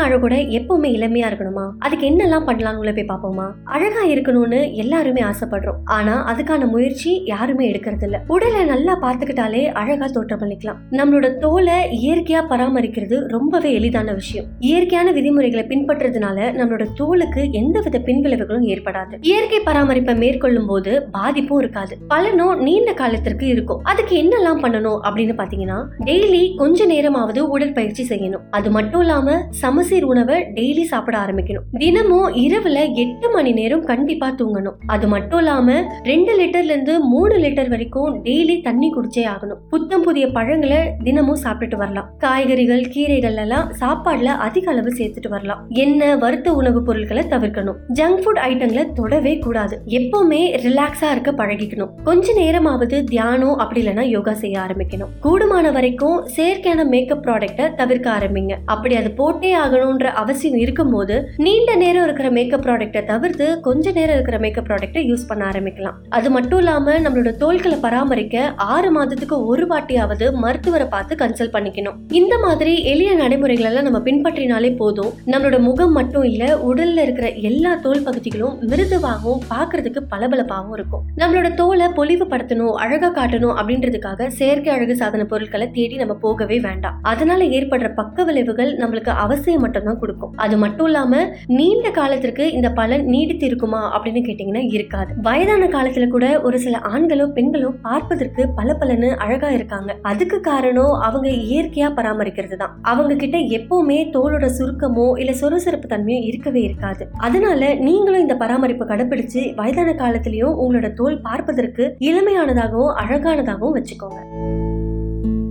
இயற்கையான அழகோட எப்பவுமே இளமையா இருக்கணுமா? அதுக்கு என்னெல்லாம் பண்ணலாம்னு போய் பார்ப்போமா? அழகா இருக்கணும்னு எல்லாருமே ஆசைப்படுறோம். ஆனா அதுக்கான முயற்சி யாருமே எடுக்கிறது இல்ல. உடலை நல்லா பார்த்துக்கிட்டாலே அழகா தோற்றம் பண்ணிக்கலாம். நம்மளோட தோலை இயற்கையா பராமரிக்கிறது ரொம்பவே எளிதான விஷயம். இயற்கையான விதிமுறைகளை பின்பற்றுறதுனால நம்மளோட தோலுக்கு எந்தவித பின்விளைவுகளும் ஏற்படாது. இயற்கை பராமரிப்பை மேற்கொள்ளும் போது பாதிப்பும் இருக்காது. பலனும் நீண்ட காலத்திற்கு இருக்கும். அதுக்கு என்னெல்லாம் பண்ணணும் அப்படின்னு பாத்தீங்கன்னா டெய்லி கொஞ்ச நேரமாவது உடற்பயிற்சி செய்யணும். அது மட்டும் இல்லாம சமசீர் உணவை டெய்லி சாப்பிட ஆரம்பிக்கணும். தினமும் இரவுல எட்டு மணி நேரம் கண்டிப்பா தூங்கணும். அது மட்டும் இல்லாம ரெண்டு லிட்டர்ல இருந்து மூணு லிட்டர் வரைக்கும் டெய்லி தண்ணி குடிச்சே ஆகணும். புத்தம் புதிய பழங்களை தினமும் சாப்பிட்டுட்டு வரலாம். காய்கறிகள் கீரைகள் எல்லாம் சாப்பாடுல அதிக அளவு சேர்த்துட்டு வரலாம். எண்ணெய் வறுத்த உணவுப் பொருட்களை தவிர்க்கணும். ஜங்க் ஃபுட் ஐட்டங்களை தொடவே கூடாது. எப்பவுமே ரிலாக்ஸா இருக்க பழகிக்கணும். கொஞ்ச நேரமாவது தியானம் அப்படி இல்லைன்னா யோகா செய்ய ஆரம்பிக்கணும். கூடுமான வரைக்கும் செயற்கையான மேக்கப் ப்ராடக்ட்டை தவிர்க்க ஆரம்பிங்க. அப்படி அது போட்டே ஆகணும். ஆகணும்ன்ற அவசியம் இருக்கும்போது நீண்ட நேரம் இருக்கிற மேக்கப் ப்ராடக்ட்டை தவிர்த்து கொஞ்ச நேரம் இருக்கிற மேக்கப் ப்ராடக்ட்டை யூஸ் பண்ண ஆரம்பிக்கலாம். அது மட்டும் இல்லாமல் நம்மளோட தோள்களை பராமரிக்க ஆறு மாதத்துக்கு ஒரு வாட்டியாவது மருத்துவரை பார்த்து கன்சல்ட் பண்ணிக்கணும். இந்த மாதிரி எளிய நடைமுறைகள் எல்லாம் நம்ம பின்பற்றினாலே போதும். நம்மளோட முகம் மட்டும் இல்ல உடல்ல இருக்கிற எல்லா தோல் பகுதிகளும் மிருதுவாகவும் பார்க்கறதுக்கு பளபளப்பாகவும் இருக்கும். நம்மளோட தோலை பொலிவுபடுத்தணும் அழகா காட்டணும் அப்படின்றதுக்காக செயற்கை அழகு சாதன பொருட்களை தேடி நம்ம போகவே வேண்டாம். அதனால ஏற்படுற பக்க விளைவுகள் நம்மளுக்கு அவசியம் மட்டும்தான் கொடுக்கும். அது மட்டும் இல்லாம நீண்ட காலத்திற்கு இந்த பலன் நீடித்து இருக்குமா அப்படின்னு கேட்டீங்கன்னா இருக்காது. வயதான காலத்துல கூட ஒரு சில ஆண்களோ பெண்களோ பார்ப்பதற்கு பல பலன்னு அழகா இருக்காங்க. அதுக்கு காரணம் அவங்க இயற்கையா பராமரிக்கிறது தான் அவங்க கிட்ட எப்பவுமே தோலோட சுருக்கமோ இல்ல சொறுசொறுப்பு தன்மையோ இருக்கவே இருக்காது. அதனால நீங்களும் இந்த பராமரிப்பு கடைபிடிச்சு வயதான காலத்திலயும் உங்களோட தோல் பார்ப்பதற்கு இளமையானதாகவும் அழகானதாகவும் வச்சுக்கோங்க.